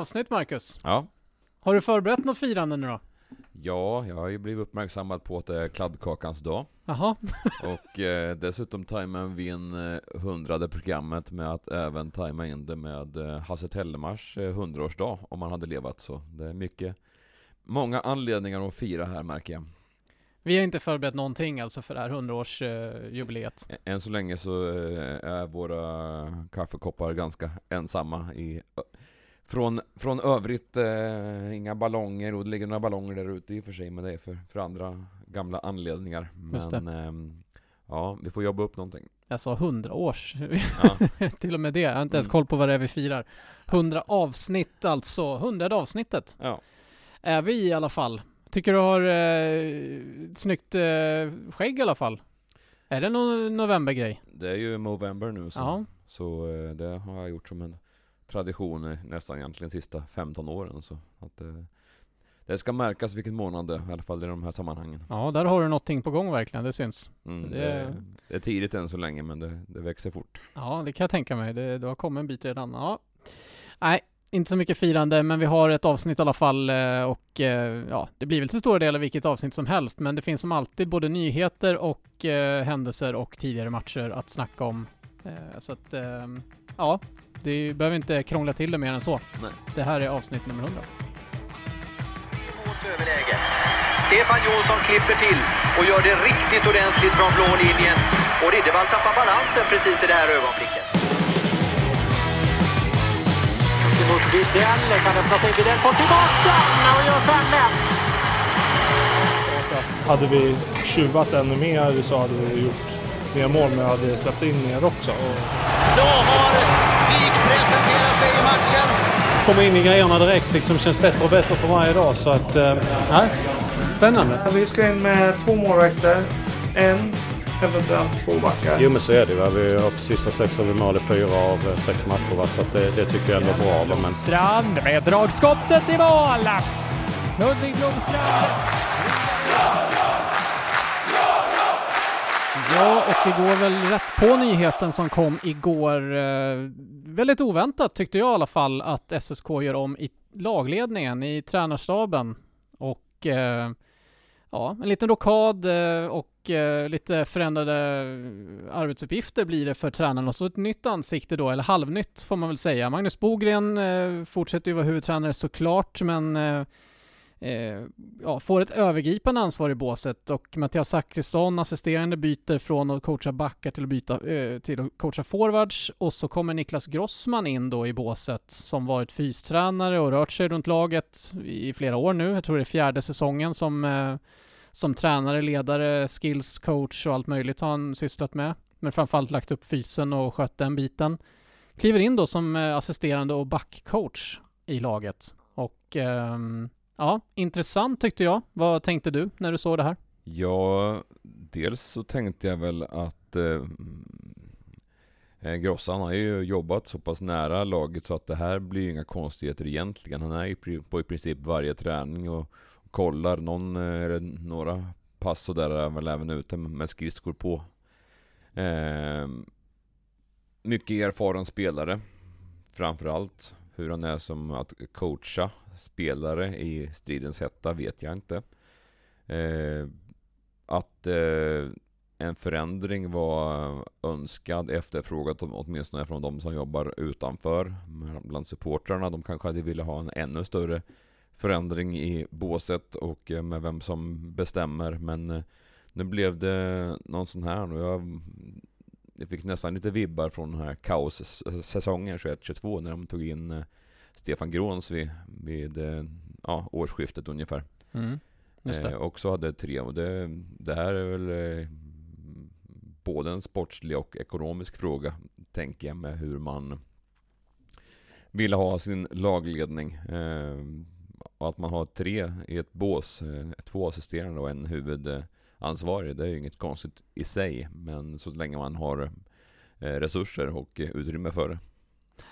Avsnitt Marcus. Ja. Har du förberett något firande nu då? Ja, jag har ju blivit uppmärksammad på att det är kladdkakans dag. Jaha. Och eh, dessutom tajmar vi in eh, hundrade programmet med att även tajma in det med eh, Hasse Tellemars eh, hundraårsdag, om han hade levat så. Det är mycket, många anledningar att fira här märker jag. Vi har inte förberett någonting alltså för det här hundraårsjubileet. Än så länge så eh, är våra kaffekoppar ganska ensamma i från, från övrigt, eh, inga ballonger och det ligger några ballonger där ute i och för sig men det är för, för andra gamla anledningar. Men ehm, ja, vi får jobba upp någonting. Jag sa hundra års. Ja. Till och med det. Jag har inte ens Mm. koll på vad det är vi firar. Hundra avsnitt alltså. Hundrade avsnittet Ja. är vi i alla fall. Tycker du har eh, snyggt eh, skägg i alla fall? Är det någon novembergrej? Det är ju Movember nu så, Ja. så eh, det har jag gjort som en tradition nästan egentligen sista 15 åren. Så att, eh, det ska märkas vilken månad det är, i alla fall i de här sammanhangen. Ja, där har du någonting på gång verkligen. Det syns. Mm, Det- det, det är tidigt än så länge men det, det växer fort. Ja, det kan jag tänka mig. Det, du har kommit en bit redan. Ja. Nej, inte så mycket firande, men vi har ett avsnitt i alla fall eh, och eh, ja, det blir väl till stora delar vilket avsnitt som helst, men det finns som alltid både nyheter och eh, händelser och tidigare matcher att snacka om. Eh, så att, eh, ja, det behöver inte krångla till det mer än så. Nej. Det här är avsnitt nummer 100. Mot överläge. Stefan Jonsson klipper till och gör det riktigt ordentligt från blå linjen. Och Riddervall tappar balansen precis i det här ögonblicket. mot Widell. Kan öppna sig. Widell får tillbaka den och gör 5-1. Hade vi tjuvat ännu mer så hade vi gjort mer mål, men jag hade släppt in mer också. Och Så har Dyk presenterat sig i matchen. komma in i grejerna direkt liksom känns bättre och bättre för varje dag så att, eh, nej, spännande. vi ska in med två målvakter, en, eventuellt två backar. Jo men så är det va. Vi har på sista sex har vi mål i fyra av eh, sex matcher va? så att det, det tycker jag ändå är bra. Va? Men Strand med dragskottet i mål. Ludvig Blomstrand. Ja, och vi går väl rätt på nyheten som kom igår. Eh, väldigt oväntat tyckte jag i alla fall att SSK gör om i lagledningen, i tränarstaben. Och eh, ja, en liten rockad eh, och eh, lite förändrade arbetsuppgifter blir det för tränaren och så ett nytt ansikte då, eller halvnytt får man väl säga. Magnus Bogren eh, fortsätter ju vara huvudtränare såklart, men eh, eh, ja, får ett övergripande ansvar i båset och Mattias Zachrisson, assisterande, byter från att coacha backar till att byta eh, till att coacha forwards och så kommer Niklas Grossman in då i båset som varit fystränare och rört sig runt laget i flera år nu. Jag tror det är fjärde säsongen som eh, som tränare, ledare, skills coach och allt möjligt har han sysslat med. Men framförallt lagt upp fysen och skött den biten. Kliver in då som eh, assisterande och backcoach i laget. Och ehm, Ja, intressant tyckte jag. Vad tänkte du när du såg det här? Ja, dels så tänkte jag väl att eh, mm, eh Grossan har ju jobbat så pass nära laget så att det här blir ju inga konstigheter egentligen. Han är ju på i princip varje träning och kollar. Någon, eh, eller några pass och där är väl även ute med skridskor på. Eh, mycket erfaren spelare. Framförallt hur han är som att coacha spelare i stridens hetta vet jag inte. Eh, att eh, en förändring var önskad, efterfrågad åtminstone från de som jobbar utanför. Bland supportrarna, de kanske hade velat ha en ännu större förändring i båset och eh, med vem som bestämmer. Men eh, nu blev det någon sån här och jag, jag fick nästan lite vibbar från den här kaossäsongen 21-22 när de tog in eh, Stefan Gråns vid, vid eh, ja, årsskiftet ungefär. Mm. Det. eh, också hade tre. Och det, det här är väl eh, både en sportslig och ekonomisk fråga, tänker jag, med hur man vill ha sin lagledning. Eh, och att man har tre i ett bås, eh, två assisterande och en ansvarig. det är ju inget konstigt i sig. Men så länge man har eh, resurser och utrymme för det.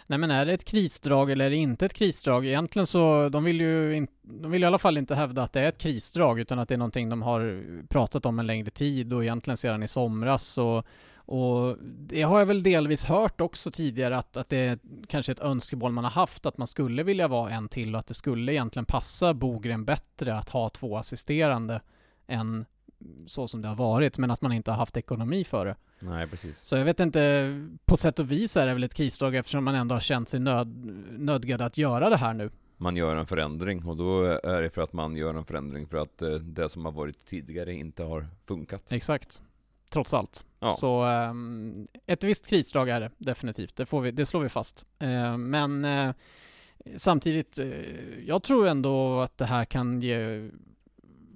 Nej men är det ett krisdrag eller är det inte ett krisdrag? Egentligen så, de vill ju in, de vill i alla fall inte hävda att det är ett krisdrag utan att det är någonting de har pratat om en längre tid och egentligen sedan i somras och, och det har jag väl delvis hört också tidigare att, att det är kanske ett önskemål man har haft att man skulle vilja vara en till och att det skulle egentligen passa Bogren bättre att ha två assisterande än så som det har varit men att man inte har haft ekonomi för det. Nej, precis. Så jag vet inte, på sätt och vis är det väl ett krisdrag eftersom man ändå har känt sig nöd, nödgad att göra det här nu. Man gör en förändring och då är det för att man gör en förändring för att eh, det som har varit tidigare inte har funkat. Exakt. Trots allt. Ja. Så ehm, ett visst krisdrag är det definitivt. Det, får vi, det slår vi fast. Eh, men eh, samtidigt, jag tror ändå att det här kan ge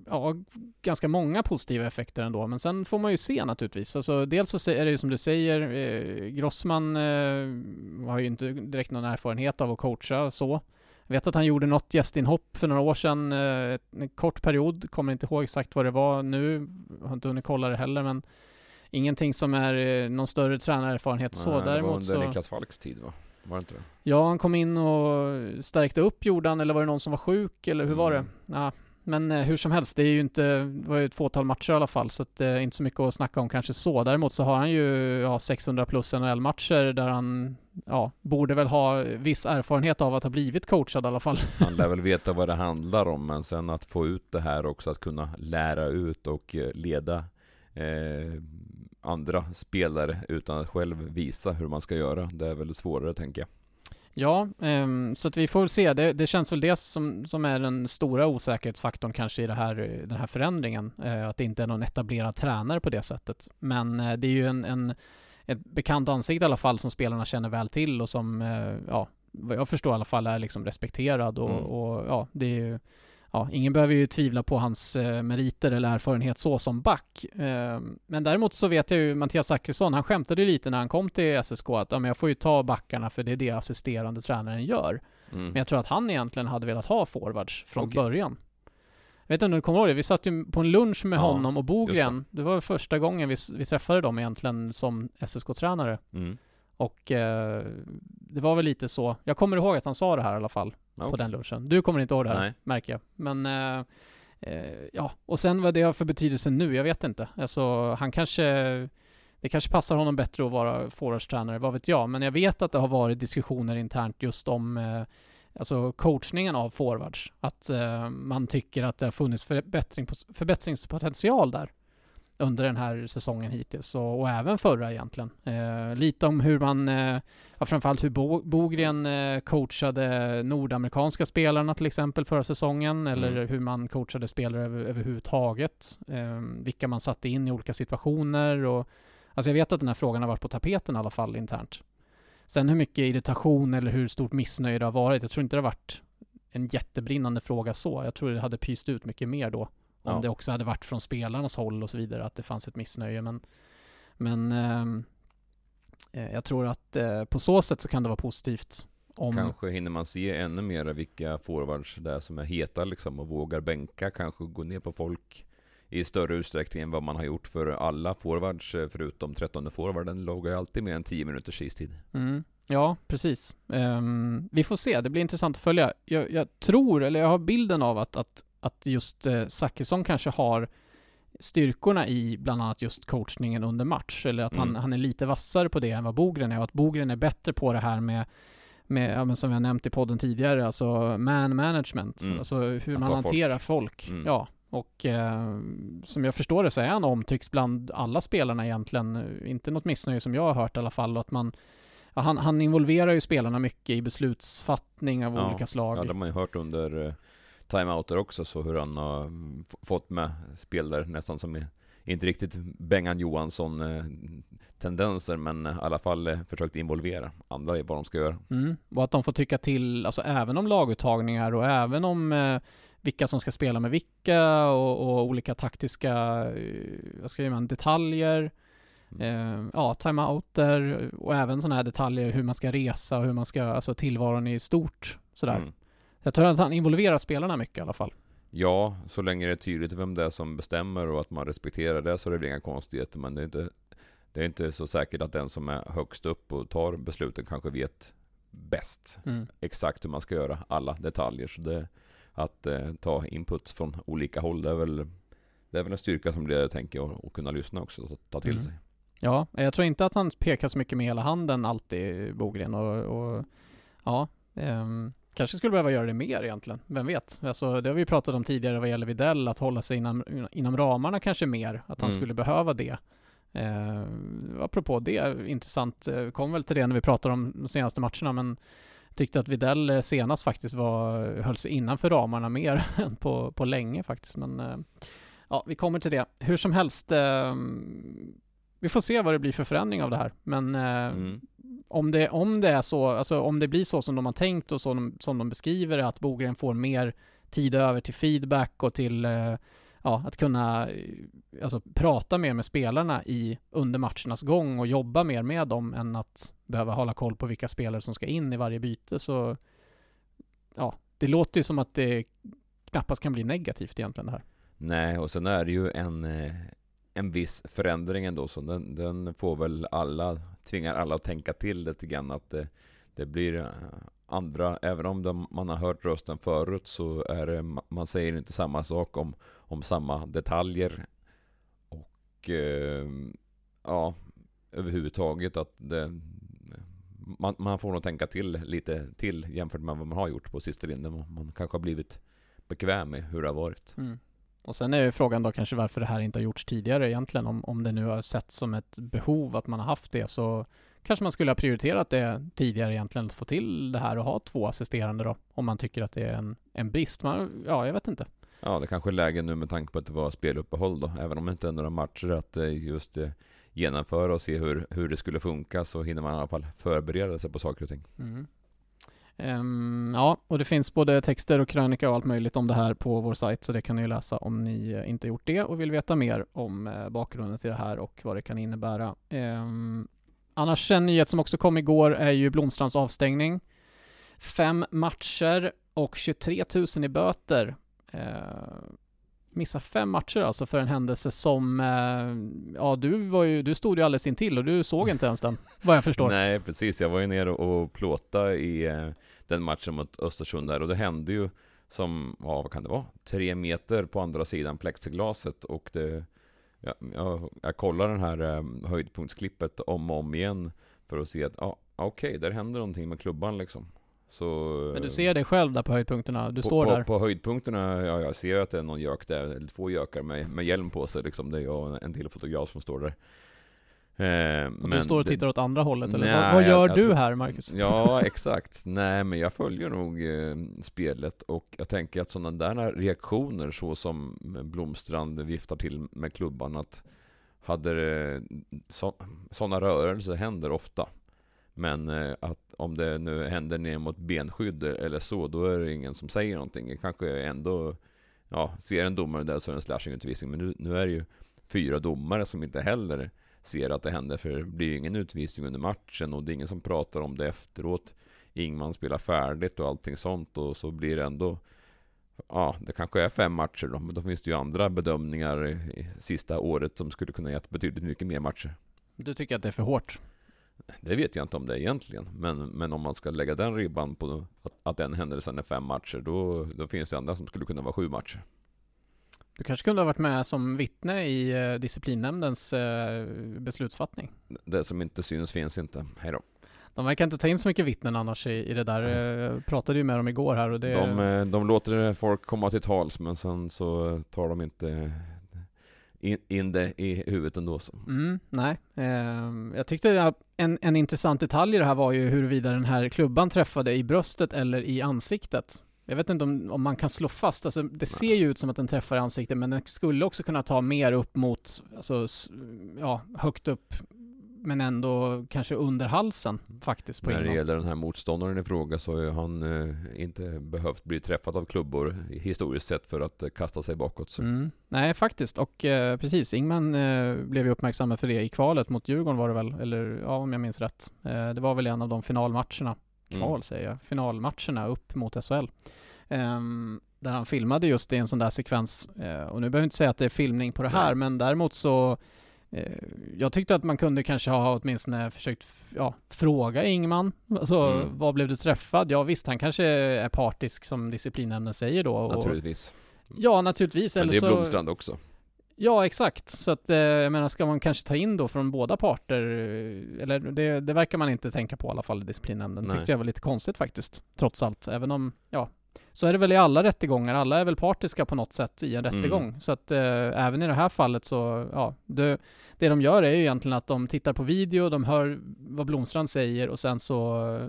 ja, ganska många positiva effekter ändå. Men sen får man ju se naturligtvis. Alltså, dels så är det ju som du säger, eh, Grossman eh, har ju inte direkt någon erfarenhet av att coacha så. Jag vet att han gjorde något gästinhopp för några år sedan, eh, en kort period, kommer inte ihåg exakt vad det var nu, har inte hunnit kolla det heller, men ingenting som är eh, någon större tränarerfarenhet så. Nej, det var Däremot under så... Niklas Falks tid va? Var det inte det? Ja, han kom in och stärkte upp Jordan, eller var det någon som var sjuk, eller hur var det? Mm. Ja, men eh, hur som helst, det är ju inte, det var ju ett fåtal matcher i alla fall, så att det är inte så mycket att snacka om kanske så. Däremot så har han ju ja, 600 plus NHL-matcher där han, ja, borde väl ha viss erfarenhet av att ha blivit coachad i alla fall. Han lär väl veta vad det handlar om, men sen att få ut det här också, att kunna lära ut och eh, leda eh, andra spelare utan att själv visa hur man ska göra. Det är väl svårare tänker jag. Ja, ehm, så att vi får se. Det, det känns väl det som, som är den stora osäkerhetsfaktorn kanske i det här, den här förändringen. Eh, att det inte är någon etablerad tränare på det sättet. Men eh, det är ju en, en, ett bekant ansikte i alla fall som spelarna känner väl till och som, eh, ja, vad jag förstår i alla fall är liksom respekterad och, Mm. och ja, det är ju Ja, ingen behöver ju tvivla på hans eh, meriter eller erfarenhet så som back. Eh, men däremot så vet jag ju Mattias Zachrisson, han skämtade ju lite när han kom till SSK att ja, men jag får ju ta backarna för det är det assisterande tränaren gör. Mm. Men jag tror att han egentligen hade velat ha forwards från Okej. början. Jag vet inte om du kommer ihåg det? Vi satt ju på en lunch med Ja, honom och Bogren. Det. var första gången vi, vi träffade dem egentligen som SSK-tränare. Mm. Och eh, det var väl lite så. Jag kommer ihåg att han sa det här i alla fall Ja, på den lunchen. Du kommer inte ihåg det här, Nej. märker jag. Men eh, eh, ja, och sen vad det har för betydelse nu, jag vet inte. Alltså han kanske det kanske passar honom bättre att vara forwardstränare, vad vet jag. Men jag vet att det har varit diskussioner internt just om eh, alltså coachningen av forwards. Att eh, man tycker att det har funnits förbättring, förbättringspotential där under den här säsongen hittills och, och även förra egentligen. Eh, lite om hur man, eh, ja, framförallt hur Bo, Bogren eh, coachade nordamerikanska spelarna till exempel förra säsongen eller Mm. hur man coachade spelare över, överhuvudtaget. Eh, vilka man satte in i olika situationer och alltså jag vet att den här frågan har varit på tapeten i alla fall internt. Sen hur mycket irritation eller hur stort missnöje det har varit, jag tror inte det har varit en jättebrinnande fråga så. Jag tror det hade pyst ut mycket mer då. Om Ja. det också hade varit från spelarnas håll och så vidare, att det fanns ett missnöje. Men, men ehm, eh, jag tror att eh, på så sätt så kan det vara positivt. Om, Kanske hinner man se ännu mer vilka forwards det är som är heta liksom och vågar bänka, kanske gå ner på folk i större utsträckning än vad man har gjort för alla forwards eh, förutom 13 forwarden ju alltid mer än 10 minuters istid. Mm. Ja, precis. Ehm, vi får se, det blir intressant att följa. Jag, jag tror, eller jag har bilden av att, att, att just eh, Zachrisson kanske har styrkorna i bland annat just coachningen under match, eller att han, Mm. han är lite vassare på det än vad Bogren är, och att Bogren är bättre på det här med med, ja, men som jag nämnt i podden tidigare, alltså man management, Mm. alltså hur Att man hanterar folk. Mm. Ja, och eh, som jag förstår det så är han omtyckt bland alla spelarna egentligen. Inte något missnöje som jag har hört i alla fall. Att man, ja, han, han involverar ju spelarna mycket i beslutsfattning av Ja, olika slag. Ja, det har man ju hört under eh, timeouter också, så hur han har mm, fått med spelare nästan som inte riktigt Bengan Johansson eh, tendenser, men i alla fall eh, försökt involvera andra i vad de ska göra. Mm. Och att de får tycka till, alltså även om laguttagningar och även om eh, vilka som ska spela med vilka och, och olika taktiska, eh, vad ska man, detaljer. Eh, ja, timeouter och även sådana här detaljer hur man ska resa och hur man ska, alltså tillvaron i stort sådär. Mm. Jag tror att han involverar spelarna mycket i alla fall. Ja, så länge det är tydligt vem det är som bestämmer och att man respekterar det så är det inga konstigheter. Men det är inte, det är inte så säkert att den som är högst upp och tar besluten kanske vet bäst Mm. exakt hur man ska göra alla detaljer. Så det, att eh, ta input från olika håll, det är väl, det är väl en styrka som ledare tänker jag, och kunna lyssna också och ta till Mm. sig. Ja, jag tror inte att han pekar så mycket med hela handen alltid, Bogren. Och, och ja, ehm, kanske skulle behöva göra det mer egentligen. Vem vet? Alltså, det har vi pratat om tidigare vad gäller Videll, att hålla sig inom, inom ramarna kanske mer. Att han Mm. skulle behöva det. Eh, apropå det, intressant, eh, kom väl till det när vi pratade om de senaste matcherna, men tyckte att Videll eh, senast faktiskt var, höll sig innanför ramarna mer än på, på länge faktiskt. Men eh, ja, vi kommer till det. Hur som helst, eh, vi får se vad det blir för förändring av det här. Men eh, Mm. om, det, om det är så, alltså om det blir så som de har tänkt och så de, som de beskriver att Bogren får mer tid över till feedback och till eh, ja, att kunna eh, alltså, prata mer med spelarna i, under matchernas gång och jobba mer med dem än att behöva hålla koll på vilka spelare som ska in i varje byte så ja, det låter ju som att det knappast kan bli negativt egentligen det här. Nej, och sen är det ju en, eh, en viss förändring ändå, så den, den får väl alla, tvingar alla att tänka till lite grann att det, det blir eh, andra, även om de, man har hört rösten förut så är det, man säger inte samma sak om, om samma detaljer. Och eh, ja, överhuvudtaget att det, man, man får nog tänka till lite till jämfört med vad man har gjort på sista linjen. Man kanske har blivit bekväm med hur det har varit. Mm. Och sen är ju frågan då kanske varför det här inte har gjorts tidigare egentligen. Om, om det nu har sett som ett behov att man har haft det så kanske man skulle ha prioriterat det tidigare egentligen att få till det här och ha två assisterande då. Om man tycker att det är en, en brist. Man, ja, jag vet inte. Ja, det kanske är läge nu med tanke på att det var speluppehåll då. Även om det inte är några matcher att eh, just eh, genomföra och se hur, hur det skulle funka så hinner man i alla fall förbereda sig på saker och ting. Mm. Um, ja, och det finns både texter och krönika och allt möjligt om det här på vår sajt, så det kan ni läsa om ni eh, inte gjort det och vill veta mer om uh, bakgrunden till det här och vad det kan innebära. Um, annars en nyhet som också kom igår är ju Blomstrands avstängning. Fem matcher och 23 000 i böter. Uh, missa fem matcher alltså för en händelse som, eh, ja du var ju, du stod ju alldeles intill och du såg inte ens den, vad jag förstår. Nej, precis. Jag var ju nere och plåta i eh, den matchen mot Östersund där och det hände ju som, ja vad kan det vara? Tre meter på andra sidan plexiglaset och det Ja, jag, jag kollar den här eh, höjdpunktsklippet om och om igen för att se att, ja, okej, där händer någonting med klubban liksom. Så, Men du ser dig själv där på höjdpunkterna, du på, står på, där. På höjdpunkterna, ja jag ser att det är någon gök där, eller två gökar med, med hjälm på sig liksom. Det är jag och en till fotograf som står där. Eh, och du står och tittar åt andra hållet, eller Nej, vad, vad gör jag- jag du tror- här Marcus? Ja, exakt. Nej, men jag följer nog eh, spelet och jag tänker att sådana där reaktioner så som Blomstrand viftar till med klubban att hade det, så, sådana rörelser händer ofta. Men eh, att om det nu händer ner mot benskydd eller så, då är det ingen som säger någonting. Det kanske ändå, ja, ser en domare där så är det en slashing-utvisning. Men nu, nu är det ju fyra domare som inte heller ser att det händer, för det blir ju ingen utvisning under matchen och det är ingen som pratar om det efteråt. Ingman spelar färdigt och allting sånt och så blir det ändå Ja, det kanske är fem matcher då, men då finns det ju andra bedömningar i sista året som skulle kunna gett betydligt mycket mer matcher. Du tycker att det är för hårt? Det vet jag inte om det är egentligen, men, men om man ska lägga den ribban på att, att den händelsen är fem matcher, då, då finns det andra som skulle kunna vara sju matcher. Du kanske kunde ha varit med som vittne i eh, disciplinnämndens eh, beslutsfattning? Det som inte syns finns inte. Hej då. De verkar inte ta in så mycket vittnen annars i, i det där. Eh, Jag pratade ju med dem igår här och det... De, eh, de låter folk komma till tals, men sen så tar de inte in, in det i huvudet ändå. Så. Mm, nej. Eh, jag tyckte en, en intressant detalj i det här var ju huruvida den här klubban träffade i bröstet eller i ansiktet. Jag vet inte om, om man kan slå fast, alltså det ser ju ut som att den träffar i ansiktet men den skulle också kunna ta mer upp mot, alltså ja, högt upp men ändå kanske under halsen faktiskt När det Ingman. gäller den här motståndaren i fråga så har han eh, inte behövt bli träffad av klubbor historiskt sett för att eh, kasta sig bakåt. Mm. Nej, faktiskt. Och eh, precis, Ingman eh, blev ju uppmärksammad för det i kvalet mot Djurgården var det väl, eller ja, om jag minns rätt. Eh, det var väl en av de finalmatcherna, kval Mm. säger jag, finalmatcherna upp mot SHL. Ehm, där han filmade just i en sån där sekvens. Eh, och nu behöver jag inte säga att det är filmning på det här, Nej. men däremot så jag tyckte att man kunde kanske ha åtminstone försökt ja, fråga Ingman. Alltså, Mm. vad blev du träffad? Ja visst, han kanske är partisk som disciplinnämnden säger då. Och, Naturligtvis. Ja, naturligtvis. Men det är så, Blomstrand också. Ja, exakt. Så att, eh, jag menar, ska man kanske ta in då från båda parter, eh, eller det, det verkar man inte tänka på i alla fall i disciplinnämnden. Nej. Tyckte jag var lite konstigt faktiskt, trots allt. Även om, ja, så är det väl i alla rättegångar. Alla är väl partiska på något sätt i en Mm. rättegång. Så att eh, även i det här fallet så, ja, det, det de gör är ju egentligen att de tittar på video, de hör vad Blomstrand säger och sen så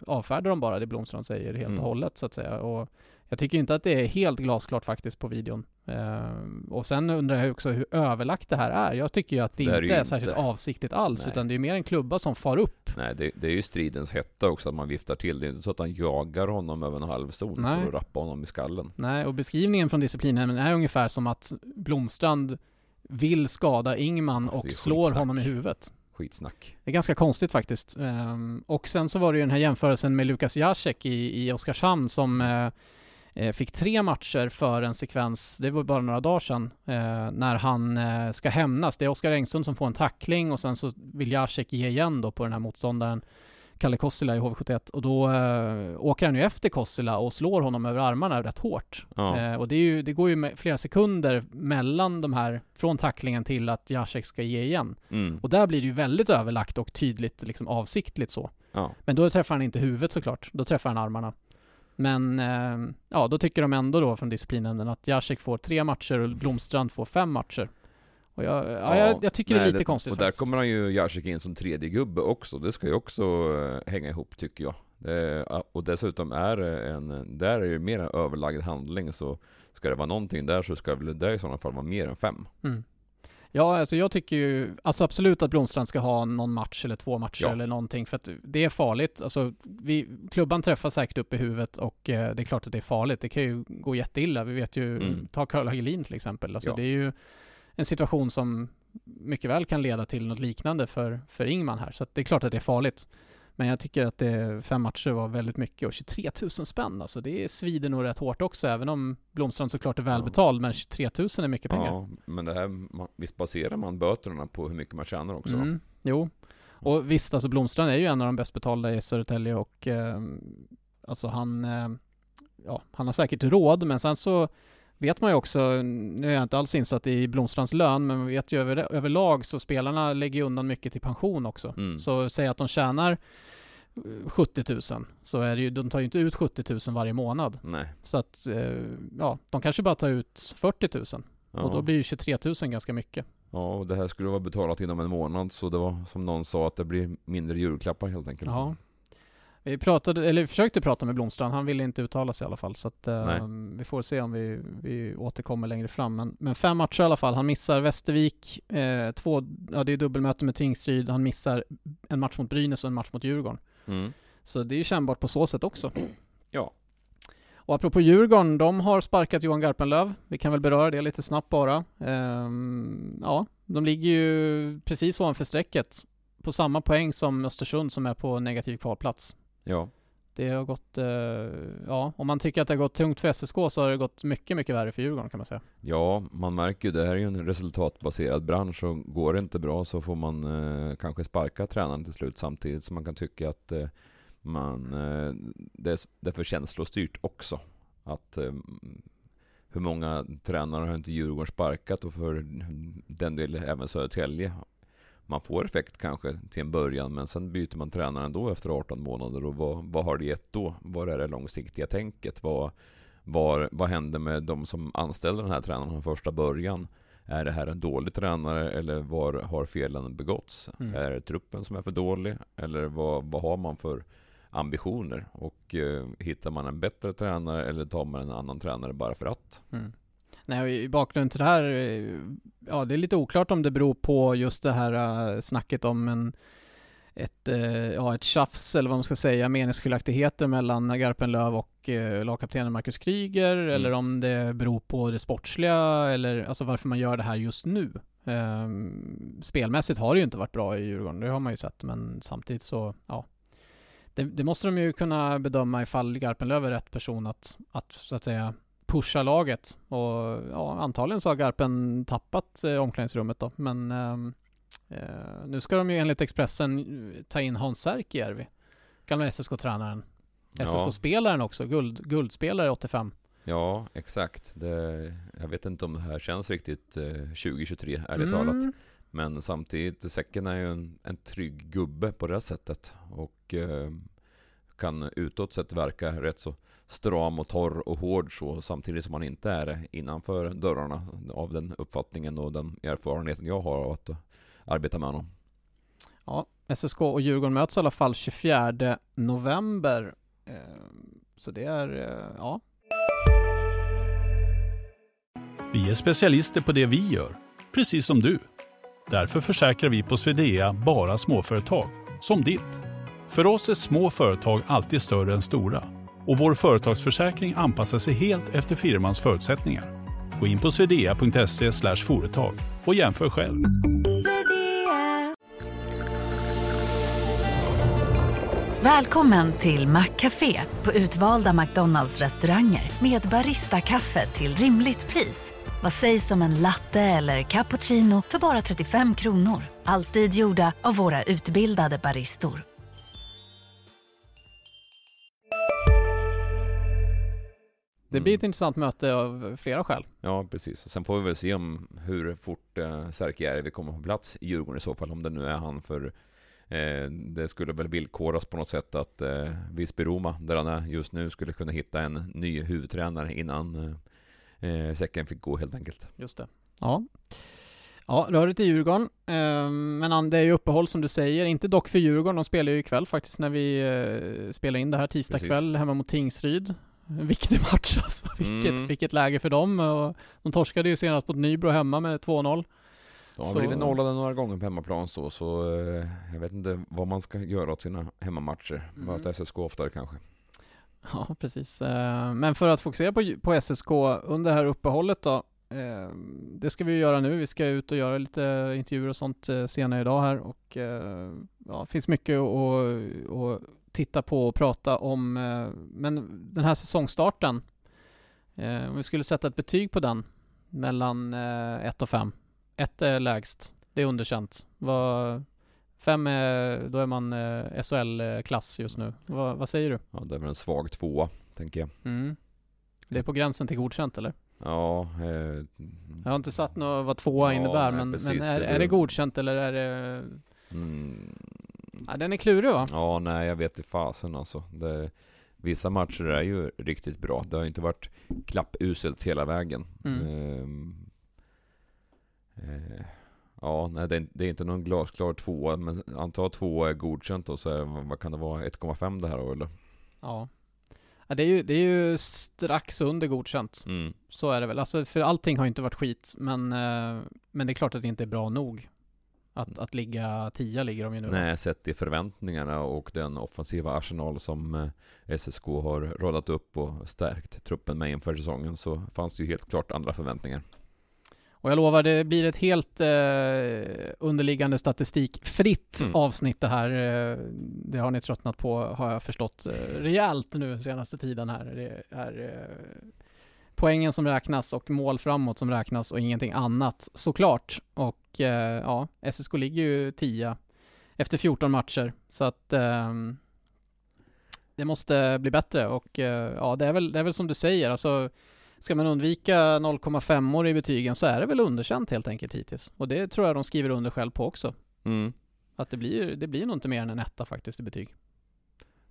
avfärdar de bara det Blomstrand säger helt Mm. och hållet så att säga. Och jag tycker inte att det är helt glasklart faktiskt på videon. Eh, och sen undrar jag också hur överlagt det här är. Jag tycker ju att det, Det är inte är, ju särskilt inte. avsiktligt alls, Nej. utan det är mer en klubba som far upp. Nej, det, det är ju stridens hetta också att man viftar till. Det är inte så att han jagar honom över en halvzon Nej. för att rappa honom i skallen. Nej, och beskrivningen från disciplinnämnden är ungefär som att Blomstrand vill skada Ingman är och slår skitsnack. honom i huvudet. Skitsnack. Det är ganska konstigt faktiskt. Ehm, och sen så var det ju den här jämförelsen med Lukas Jacek i, i Oskarshamn som eh, fick tre matcher för en sekvens, det var bara några dagar sedan, eh, när han eh, ska hämnas. Det är Oskar Engström som får en tackling och sen så vill Jacek ge igen då på den här motståndaren. Kalle Kossila i HV71 och då eh, åker han ju efter Kossila och slår honom över armarna rätt hårt. Ja. Eh, och det, ju, det går ju flera sekunder mellan de här, från tacklingen till att Jacek ska ge igen. Mm. Och där blir det ju väldigt överlagt och tydligt, liksom avsiktligt så. Ja. Men då träffar han inte huvudet såklart, då träffar han armarna. Men eh, ja, då tycker de ändå då från disciplinnämnden att Jacek får tre matcher och Blomstrand får fem matcher. Och jag, ja, jag, jag tycker det är nej, lite konstigt Och där faktiskt. kommer han ju Jacek in som tredje gubbe också. Det ska ju också eh, hänga ihop tycker jag. Det, och dessutom är det en, där är det ju mer en överlagd handling så ska det vara någonting där så ska väl det i sådana fall vara mer än fem. Mm. Ja, alltså jag tycker ju alltså absolut att Blomstrand ska ha någon match eller två matcher Ja. eller någonting för att det är farligt. Alltså, vi, klubban träffar säkert upp i huvudet och eh, det är klart att det är farligt. Det kan ju gå jätteilla. Vi vet ju, Mm. ta Karl Hagelin till exempel. Alltså Ja. det är ju en situation som mycket väl kan leda till något liknande för, för Ingman här. Så det är klart att det är farligt. Men jag tycker att det, fem matcher var väldigt mycket och 23 000 spänn alltså. Det svider nog rätt hårt också även om Blomstrand såklart är välbetald men 23 000 är mycket pengar. Ja, men det här, visst baserar man böterna på hur mycket man tjänar också? Mm, jo. Och visst, alltså Blomstrand är ju en av de bäst betalda i Södertälje och eh, alltså han, eh, ja, han har säkert råd, men sen så vet man ju också, nu är jag inte alls insatt i Blomstrands lön, men man vet ju över, överlag så spelarna lägger ju undan mycket till pension också. Mm. Så säg att de tjänar eh, 70 000, så är det ju, de tar ju inte ut 70 000 varje månad. Nej. Så att, eh, ja, de kanske bara tar ut 40 000. Ja. Och då blir ju 23 000 ganska mycket. ja, och det här skulle vara betalat inom en månad så det var som någon sa att det blir mindre julklappar helt enkelt. Ja. Vi pratade, eller försökte prata med Blomstrand, han ville inte uttala sig i alla fall. Så att, eh, vi får se om vi, vi återkommer längre fram. Men, men fem matcher i alla fall. Han missar Västervik, eh, två, ja det är dubbelmöte med Tingsryd. Han missar en match mot Brynäs och en match mot Djurgården. Mm. Så det är ju kännbart på så sätt också. Ja. Och apropå Djurgården, de har sparkat Johan Garpenlöv. Vi kan väl beröra det lite snabbt bara. Ehm, ja, de ligger ju precis ovanför strecket. På samma poäng som Östersund som är på negativ kvalplats. Ja. Det har gått, eh, ja, om man tycker att det har gått tungt för SSK så har det gått mycket, mycket värre för Djurgården kan man säga. Ja, man märker ju, det här är ju en resultatbaserad bransch och går det inte bra så får man eh, kanske sparka tränaren till slut samtidigt som man kan tycka att eh, man, eh, det, är, det är för känslostyrt också. Att eh, hur många tränare har inte Djurgården sparkat och för den delen även Södertälje. Man får effekt kanske till en början men sen byter man tränare ändå efter 18 månader och vad, vad har det gett då? Vad är det långsiktiga tänket? Vad, var, vad hände med de som anställde den här tränaren från första början? Är det här en dålig tränare eller var har felen begåtts? Mm. Är det truppen som är för dålig? Eller vad, vad har man för ambitioner? Och eh, hittar man en bättre tränare eller tar man en annan tränare bara för att? Mm. Nej, i bakgrund till det här, eh, ja det är lite oklart om det beror på just det här eh, snacket om en ett, eh, ja, ett tjafs eller vad man ska säga, meningsskiljaktigheter mellan Garpenlöv och eh, lagkaptenen Marcus Kryger Mm. eller om det beror på det sportsliga eller alltså varför man gör det här just nu. Ehm, spelmässigt har det ju inte varit bra i Djurgården, det har man ju sett, men samtidigt så, ja. Det, det måste de ju kunna bedöma ifall Garpenlöv är rätt person att, att så att säga pusha laget. Och ja, antagligen så har Garpen tappat eh, omklädningsrummet då, men ehm, eh, nu ska de ju enligt Expressen eh, ta in Hans Särkijärvi, gamla SSK-tränaren. Ja. SSK-spelaren också, guld, guldspelare 85. Ja, exakt. Det, jag vet inte om det här känns riktigt eh, 2023, ärligt Mm. talat. Men samtidigt, Säcken är ju en, en trygg gubbe på det sättet. Och eh, kan utåt sett verka rätt så stram och torr och hård så samtidigt som han inte är innanför dörrarna av den uppfattningen och den erfarenheten jag har av att arbeta med honom. Ja, SSK och Djurgården möts i alla fall 24 november. Eh, så det är, eh, ja, Vi är specialister på det vi gör, precis som du. Därför försäkrar vi på Swedea bara småföretag, som ditt. För oss är små företag alltid större än stora och vår företagsförsäkring anpassar sig helt efter firmans förutsättningar. Gå in på swedea.se företag och jämför själv. Välkommen till Maccafé på utvalda McDonalds restauranger med Baristakaffe till rimligt pris. Vad sägs om en latte eller cappuccino för bara 35 kronor? Alltid gjorda av våra utbildade baristor. Det Mm. blir ett intressant möte av flera skäl. Ja, precis. Sen får vi väl se om hur fort eh, Särkijärvi kommer på plats i Djurgården i så fall, om det nu är han. För eh, det skulle väl villkoras på något sätt att eh, Visby-Roma, där han är just nu, skulle kunna hitta en ny huvudtränare innan eh, eh, Säcken fick gå helt enkelt. Just det. Ja. Ja, röret i Djurgården. Ehm, men det är ju uppehåll som du säger. Inte dock för Djurgården. De spelar ju ikväll faktiskt när vi eh, spelar in det här tisdag kväll hemma mot Tingsryd. En viktig match alltså. Vilket, Mm. vilket läge för dem. Och de torskade ju senast mot Nybro hemma med 2-0. De har Så- blivit nollade några gånger på hemmaplan så, så eh, jag vet inte vad man ska göra åt sina hemmamatcher. Mm. Möta SSK oftare kanske. Ja, precis. Eh, Men för att fokusera på, på SSK under det här uppehållet då. eh, Det ska vi göra nu. Vi ska ut och göra lite intervjuer och sånt senare idag här och ja, det finns mycket att titta på och prata om. eh, Men den här säsongstarten, eh, om vi skulle sätta ett betyg på den mellan 1 och 5. 1 är lägst, det är underkänt. Vad, fem är, då är man eh, SHL-klass just nu. Vad, vad säger du? Ja, det är väl en svag tvåa, tänker jag. Mm. Det är på gränsen till godkänt eller? Ja, eh, Jag har inte satt något vad tvåa Ja, innebär nej, men, precis, men är, det är det godkänt eller är det... mm, Ja, den är klurig va? Ja, nej jag vet i fasen alltså. Det, vissa matcher är ju riktigt bra. Det har ju inte varit klappuselt hela vägen. Mm. Ehm, eh, ja, nej det är, det är inte någon glasklar tvåa, men anta tvåa är godkänt och så är, vad kan det vara, 1,5 det här då eller? Ja. ja det, är ju, det är ju strax under godkänt. Mm. Så är det väl. Alltså, för allting har ju inte varit skit men, eh, men det är klart att det inte är bra nog. Att, att ligga tia ligger de ju nu. Nej, sett i förväntningarna och den offensiva arsenal som eh, SSK har radat upp och stärkt truppen med inför säsongen så fanns det ju helt klart andra förväntningar. Och jag lovar, det blir ett helt eh, underliggande statistikfritt Mm. avsnitt det här. Eh, det har ni tröttnat på, har jag förstått, eh, rejält nu senaste tiden här. Det är eh, poängen som räknas och mål framåt som räknas och ingenting annat såklart. Och eh, ja, SSK ligger ju 10 efter 14 matcher. Så att ehm, det måste bli bättre och eh, ja, det är, väl, det är väl som du säger, alltså Ska man undvika 0,5 år i betygen så är det väl underkänt helt enkelt hittills. Och det tror jag de skriver under själv på också. Mm. Att det blir, det blir nog inte mer än en etta faktiskt i betyg.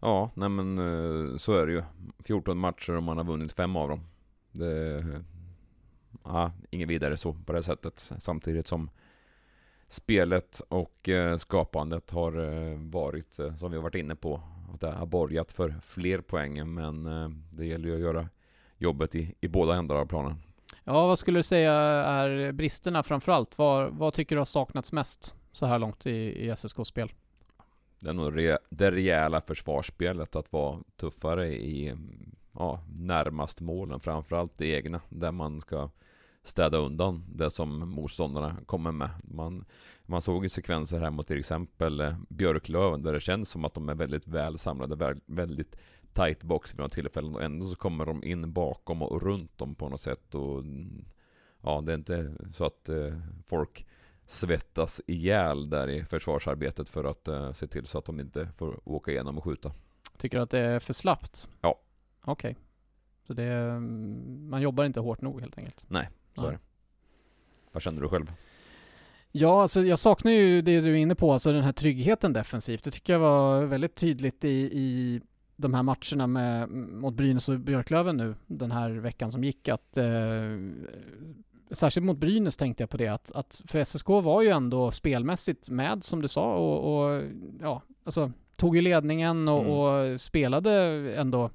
Ja, nej men eh, så är det ju. 14 matcher och man har vunnit fem av dem. Det ja, inget vidare så på det sättet. Samtidigt som spelet och eh, skapandet har eh, varit, eh, som vi har varit inne på, att det har borgat för fler poäng. Men det gäller ju att göra jobbet i, i båda ändar av planen. Ja, vad skulle du säga är bristerna framförallt? Vad, vad tycker du har saknats mest så här långt i, i SSK-spel? Det är nog re, det rejäla försvarsspelet att vara tuffare i ja, närmast målen, framförallt det egna, där man ska städa undan det som motståndarna kommer med. Man, man såg ju sekvenser här mot till exempel eh, Björklöven där det känns som att de är väldigt väl samlade, väldigt tight box vid några tillfällen och ändå så kommer de in bakom och runt dem på något sätt och ja, det är inte så att eh, folk svettas ihjäl där i försvarsarbetet för att eh, se till så att de inte får åka igenom och skjuta. Tycker du att det är för slappt? Ja. Okej. Okay. Så det, man jobbar inte hårt nog helt enkelt? Nej, så ja. är det. Vad känner du själv? Ja, alltså jag saknar ju det du är inne på, alltså den här tryggheten defensivt. Det tycker jag var väldigt tydligt i, i de här matcherna med, mot Brynäs och Björklöven nu den här veckan som gick att eh, särskilt mot Brynäs tänkte jag på det att, att för SSK var ju ändå spelmässigt med som du sa och, och ja, alltså tog ju ledningen och, mm. och, spelade ändå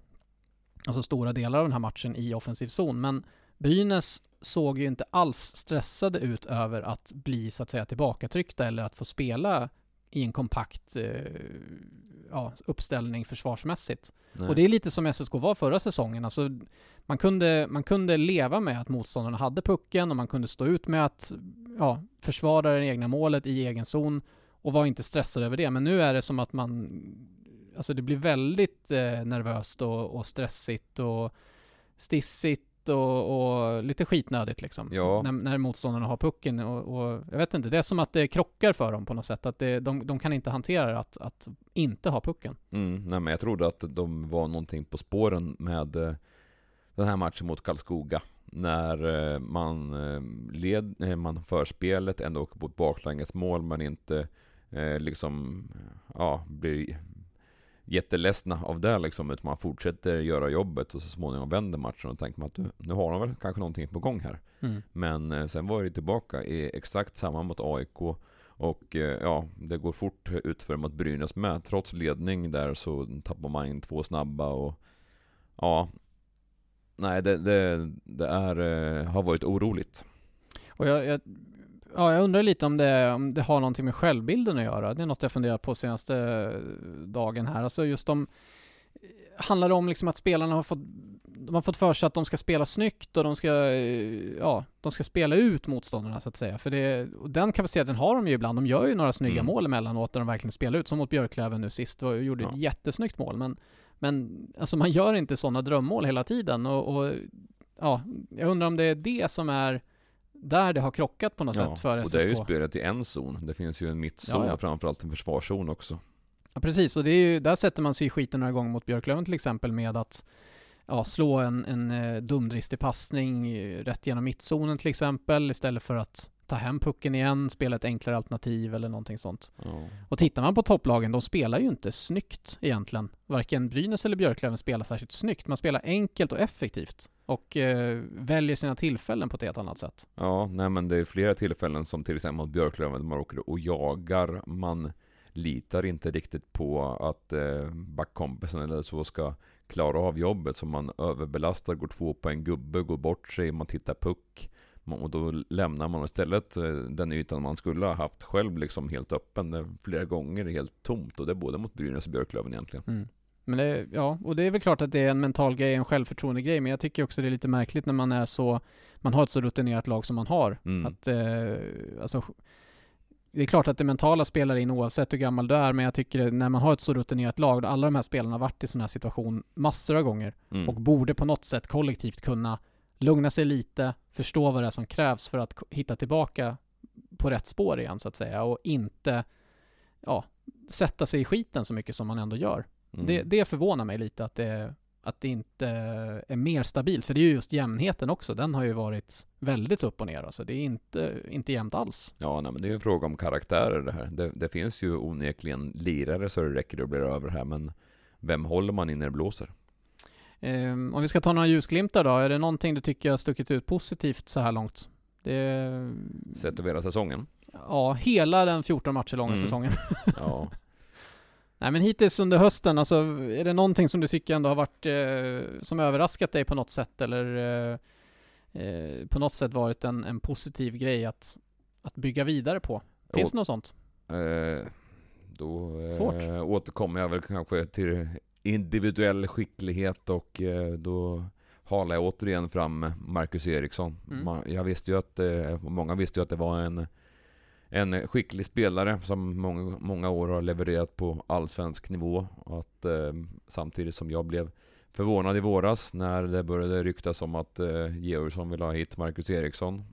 alltså stora delar av den här matchen i offensiv zon. Men Brynäs såg ju inte alls stressade ut över att bli så att säga tillbakatryckta eller att få spela i en kompakt eh, ja, uppställning försvarsmässigt. Nej. Och det är lite som SSK var förra säsongen. Alltså, man, kunde, man kunde leva med att motståndarna hade pucken och man kunde stå ut med att ja, försvara det egna målet i egen zon och var inte stressad över det. Men nu är det som att man, alltså det blir väldigt eh, nervöst och, och stressigt och stissigt och, och, lite skitnödigt liksom. Ja. När, när motståndarna har pucken och, och, jag vet inte, det är som att det krockar för dem på något sätt. Att det, de, de kan inte hantera att, att inte ha pucken. Mm, nej men jag trodde att de var någonting på spåren med eh, den här matchen mot Karlskoga. När eh, man eh, led, man för spelet, ändå åker på ett baklängesmål men inte liksom, ja, blir jätteledsna av det liksom, utan man fortsätter göra jobbet och så småningom vänder matchen och tänker man att nu, nu har de väl kanske någonting på gång här. Mm. Men eh, sen var det tillbaka i exakt samma mot AIK och eh, ja, det går fort utför mot Brynäs med. Trots ledning där så tappar man in två snabba och ja, nej det, det, det är, eh, har varit oroligt. Och jag, jag Ja, jag undrar lite om det, om det har någonting med självbilden att göra. Det är något jag funderat på senaste dagen här. Alltså just om Handlar det om liksom att spelarna har fått de har fått för sig att de ska spela snyggt och de ska, ja, de ska spela ut motståndarna så att säga. För det, och den kapaciteten har de ju ibland. De gör ju några snygga mm. mål emellanåt där de verkligen spelar ut. Som mot Björklöven nu sist och gjorde ja. ett jättesnyggt mål. Men, men alltså man gör inte sådana drömmål hela tiden och, och ja, jag undrar om det är det som är där det har krockat på något ja, sätt för SSK. och det är ju spelet i en zon. Det finns ju en mittzon ja, ja. framförallt en försvarszon också. Ja, precis, och det är ju, där sätter man sig i skiten några gånger mot Björklöven till exempel med att ja, slå en, en eh, dumdristig passning rätt genom mittzonen till exempel istället för att ta hem pucken igen, spela ett enklare alternativ eller någonting sånt. Ja. Och tittar man på topplagen, de spelar ju inte snyggt egentligen. Varken Brynäs eller Björklöven spelar särskilt snyggt. Man spelar enkelt och effektivt och eh, väljer sina tillfällen på ett helt annat sätt. Ja, nej men det är flera tillfällen som till exempel mot Björklöven, man åker och jagar, man litar inte riktigt på att eh, backkompisen eller så ska klara av jobbet, så man överbelastar, går två på en gubbe, går bort sig, man tittar puck. Och då lämnar man istället eh, den ytan man skulle ha haft själv liksom helt öppen flera gånger helt tomt och det är både mot Brynäs och Björklöven egentligen. Mm. Men det, ja, och det är väl klart att det är en mental grej, en självförtroende grej, men jag tycker också det är lite märkligt när man är så, man har ett så rutinerat lag som man har. Mm. Att, eh, alltså, det är klart att det mentala spelar in oavsett hur gammal du är, men jag tycker när man har ett så rutinerat lag, alla de här spelarna har varit i sån här situation massor av gånger mm. och borde på något sätt kollektivt kunna lugna sig lite, förstå vad det är som krävs för att hitta tillbaka på rätt spår igen så att säga och inte ja, sätta sig i skiten så mycket som man ändå gör. Mm. Det, det förvånar mig lite att det, att det inte är mer stabilt, för det är ju just jämnheten också. Den har ju varit väldigt upp och ner alltså. Det är inte, inte jämnt alls. Ja, nej, men det är ju en fråga om karaktärer det här. Det, det finns ju onekligen lirare så det räcker att bli över här, men vem håller man in när det blåser? Um, om vi ska ta några ljusglimtar då, är det någonting du tycker har stuckit ut positivt så här långt? Det... Sett över hela säsongen? Ja, hela den 14 matcher långa mm. säsongen. ja. Nej men hittills under hösten, alltså är det någonting som du tycker ändå har varit, eh, som överraskat dig på något sätt eller eh, eh, på något sätt varit en, en positiv grej att, att bygga vidare på? Finns det något sånt? Eh, Då eh, Svårt. återkommer jag väl kanske till individuell skicklighet och eh, då halar jag återigen fram Marcus Eriksson. Mm. Jag visste ju att, eh, många visste ju att det var en, en skicklig spelare som många, många år har levererat på allsvensk nivå. Och att, eh, samtidigt som jag blev förvånad i våras när det började ryktas om att eh, Georgsson ville ha hit Marcus Eriksson.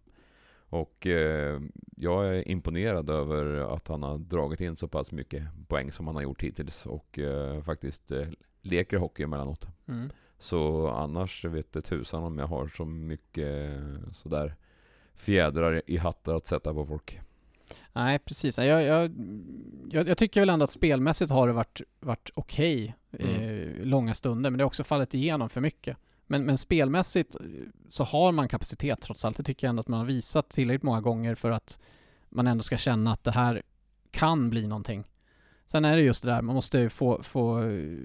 Och eh, jag är imponerad över att han har dragit in så pass mycket poäng som han har gjort hittills och eh, faktiskt eh, leker hockey emellanåt. Mm. Så annars vet det tusan om jag har så mycket eh, sådär fjädrar i hattar att sätta på folk. Nej, precis. Jag, jag, jag, jag tycker väl ändå att spelmässigt har det varit, varit okej eh, långa stunder, men det har också fallit igenom för mycket. Men, men spelmässigt så har man kapacitet trots allt. Det tycker jag ändå att man har visat tillräckligt många gånger för att man ändå ska känna att det här kan bli någonting. Sen är det just det där, man måste få, få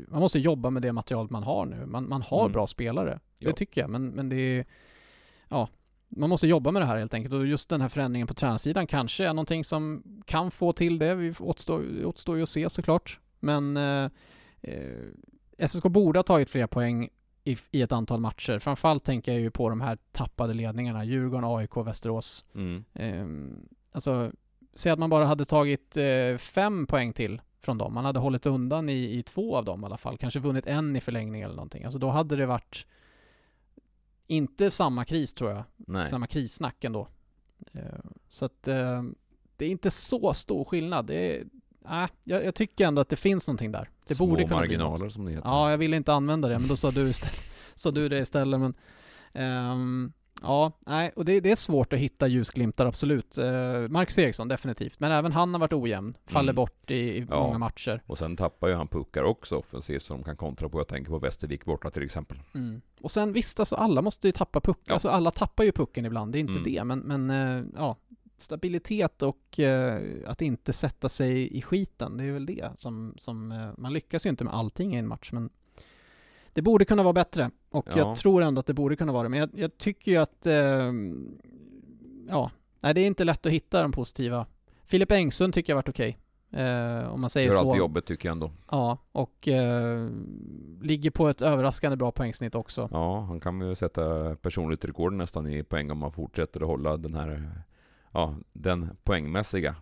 man måste jobba med det material man har nu. Man, man har Mm. bra spelare, Ja. det tycker jag, men, men det är, ja, man måste jobba med det här helt enkelt och just den här förändringen på tränarsidan kanske är någonting som kan få till det. Vi återstår, återstår ju att se såklart. Men eh, eh, SSK borde ha tagit fler poäng i, i ett antal matcher. Framförallt tänker jag ju på de här tappade ledningarna. Djurgården, AIK, Västerås. Mm. Eh, alltså, säg att man bara hade tagit eh, fem poäng till från dem. Man hade hållit undan i, i två av dem i alla fall. Kanske vunnit en i förlängning eller någonting. Alltså då hade det varit inte samma kris tror jag. Nej. Samma krissnack ändå. Eh, så att eh, det är inte så stor skillnad. Det är, äh, jag, jag tycker ändå att det finns någonting där. Det Små borde kunna bli marginaler något. som det heter. Ja, jag ville inte använda det, men då sa du, istället, sa du det istället. Men, ehm, ja, nej, och det, det är svårt att hitta ljusglimtar, absolut. Uh, Marcus Eriksson, definitivt. Men även han har varit ojämn, faller Mm. bort i, i Ja. många matcher. Och sen tappar ju han puckar också offensivt som de kan kontra på. Jag tänker på Västervik borta till exempel. Mm. Och sen visst, alltså alla måste ju tappa puck. Ja. Alltså alla tappar ju pucken ibland, det är inte Mm. det. Men, men eh, ja, stabilitet och eh, att inte sätta sig i skiten, det är väl det som, som eh, man lyckas ju inte med allting i en match, men det borde kunna vara bättre. Och Ja. jag tror ändå att det borde kunna vara det. Men jag, jag tycker ju att, eh, ja, nej det är inte lätt att hitta de positiva. Filip Engsund tycker jag varit okej. Eh, om man säger Gör så. alltid jobbet tycker jag ändå. Ja, och eh, ligger på ett överraskande bra poängsnitt också. Ja, han kan ju sätta personligt rekord nästan i poäng om han fortsätter att hålla den här, ja, den poängmässiga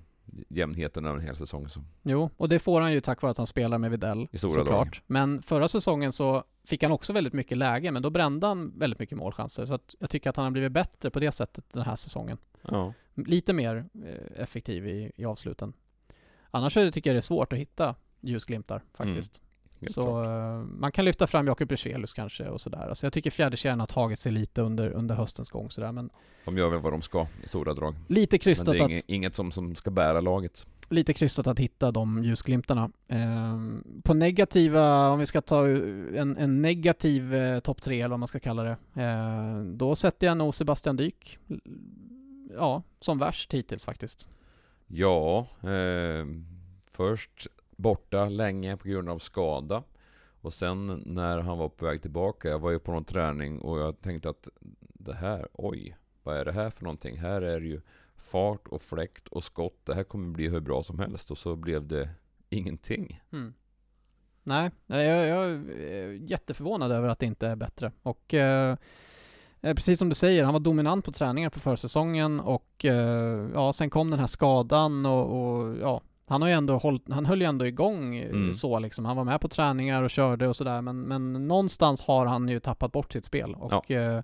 jämnheten över en hel säsong. Så. Jo, och det får han ju tack vare att han spelar med Videll I stora såklart. drag. Men förra säsongen så fick han också väldigt mycket läge, men då brände han väldigt mycket målchanser. Så att jag tycker att han har blivit bättre på det sättet den här säsongen. Ja. Lite mer eh, effektiv i, i avsluten. Annars det, tycker jag det är svårt att hitta ljusglimtar faktiskt. Helt så klart. eh, man kan lyfta fram Jakob Berzelus kanske och sådär. Alltså jag tycker fjärdekedjan har tagit sig lite under, under höstens gång sådär, men De gör väl vad de ska i stora drag. Lite krystat Men det är att- inget, inget som, som ska bära laget. lite krystat att hitta de ljusglimtarna. Ehm, på negativa, om vi ska ta en, en negativ eh, topp tre eller vad man ska kalla det, eh, då sätter jag nog Sebastian Dyk, ja, som värst hittills faktiskt. Ja, eh, först borta länge på grund av skada. Och sen när han var på väg tillbaka, jag var ju på någon träning och jag tänkte att det här, oj, vad är det här för någonting? Här är det ju fart och fläkt och skott. Det här kommer bli hur bra som helst. Och så blev det ingenting. Mm. Nej, jag, jag är jätteförvånad över att det inte är bättre. Och eh, eh, precis som du säger, han var dominant på träningar på försäsongen och eh, ja, sen kom den här skadan och, och ja, han har ju ändå hållit, han höll ju ändå igång eh, Mm. så liksom. Han var med på träningar och körde och sådär, men, men någonstans har han ju tappat bort sitt spel och eh,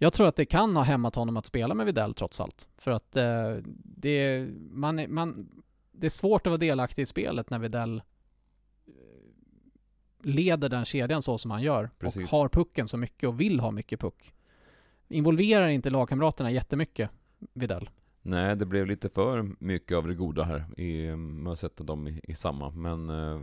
jag tror att det kan ha hämmat honom att spela med Videll trots allt. För att eh, det, man, är- man, det är svårt att vara delaktig i spelet när Videll eh, leder den kedjan så som han gör Precis. och har pucken så mycket och vill ha mycket puck. Involverar inte lagkamraterna jättemycket, Videll. Nej, det blev lite för mycket av det goda här i, med att sätta dem i, i samma. Men eh,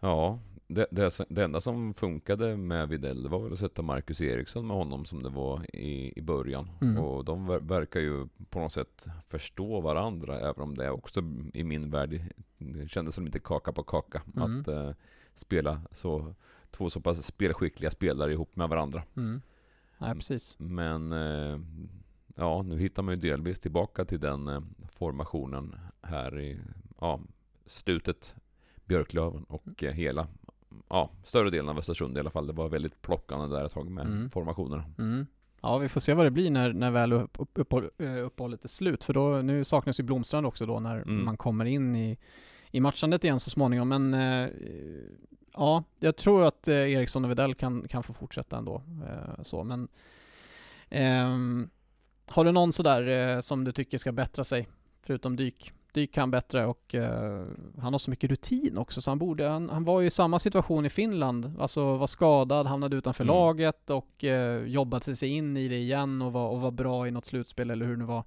ja, det, det, det enda som funkade med Videll var väl att sätta Marcus Eriksson med honom som det var i, i början. Mm. Och de ver, verkar ju på något sätt förstå varandra, även om det också i min värld det kändes som lite kaka på kaka. Mm. Att eh, spela så, två så pass spelskickliga spelare ihop med varandra. Mm. Nej, precis. Men eh, ja, nu hittar man ju delvis tillbaka till den eh, formationen här i ja, slutet Björklöven och eh, hela, ja, större delen av Östersund i alla fall. Det var väldigt plockande där ett tag med Mm. formationerna. Mm. Ja, vi får se vad det blir när, när väl upp, upp, uppehåll, eh, uppehållet är slut. För då, nu saknas ju Blomstrand också då när Mm. man kommer in i, i matchandet igen så småningom. Men eh, ja, jag tror att eh, Eriksson och Widell kan, kan få fortsätta ändå. Eh, så, men ehm, har du någon sådär eh, som du tycker ska bättra sig? Förutom Dyk. Dyk kan bättre och eh, han har så mycket rutin också så han borde, han, han var ju i samma situation i Finland, alltså var skadad, hamnade utanför Mm. laget och eh, jobbade sig in i det igen och var, och var bra i något slutspel eller hur det nu var.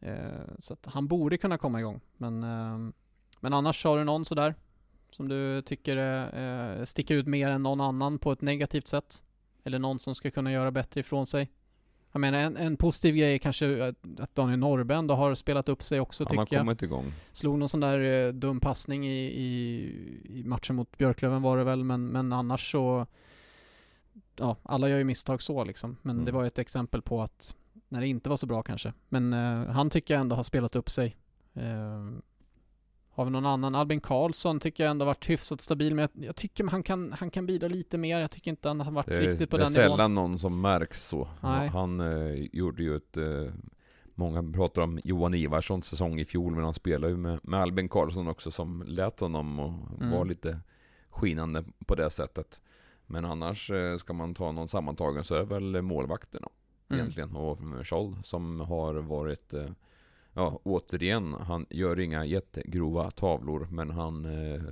Eh, så att han borde kunna komma igång. Men, eh, men annars har du någon sådär som du tycker eh, sticker ut mer än någon annan på ett negativt sätt? Eller någon som ska kunna göra bättre ifrån sig? Jag menar en, en positiv grej är kanske att, Daniel Norrben då har spelat upp sig också Han har tycker jag. kommit igång. Slog någon sån där eh, dum passning i, i, i matchen mot Björklöven var det väl, men, men annars så Ja, alla gör ju misstag så liksom. Men Mm. det var ett exempel på att när det inte var så bra kanske. Men eh, han tycker jag ändå har spelat upp sig. Eh, vi någon annan? Albin Karlsson tycker jag ändå varit hyfsat stabil, men jag, jag tycker han kan, han kan bidra lite mer. Jag tycker inte han har varit Det är, riktigt på det är den nivån. sällan någon som märks så. Nej. Han eh, gjorde ju ett... Eh, många pratar om Johan Ivarssons säsong i fjol, men han spelade ju med, med Albin Karlsson också som lät honom och Mm. var lite skinande på det sättet. Men annars eh, ska man ta någon sammantagen så är det väl målvakterna Mm. egentligen. Och Scholl som har varit... Ja, återigen, han gör inga jättegrova tavlor, men han, eh,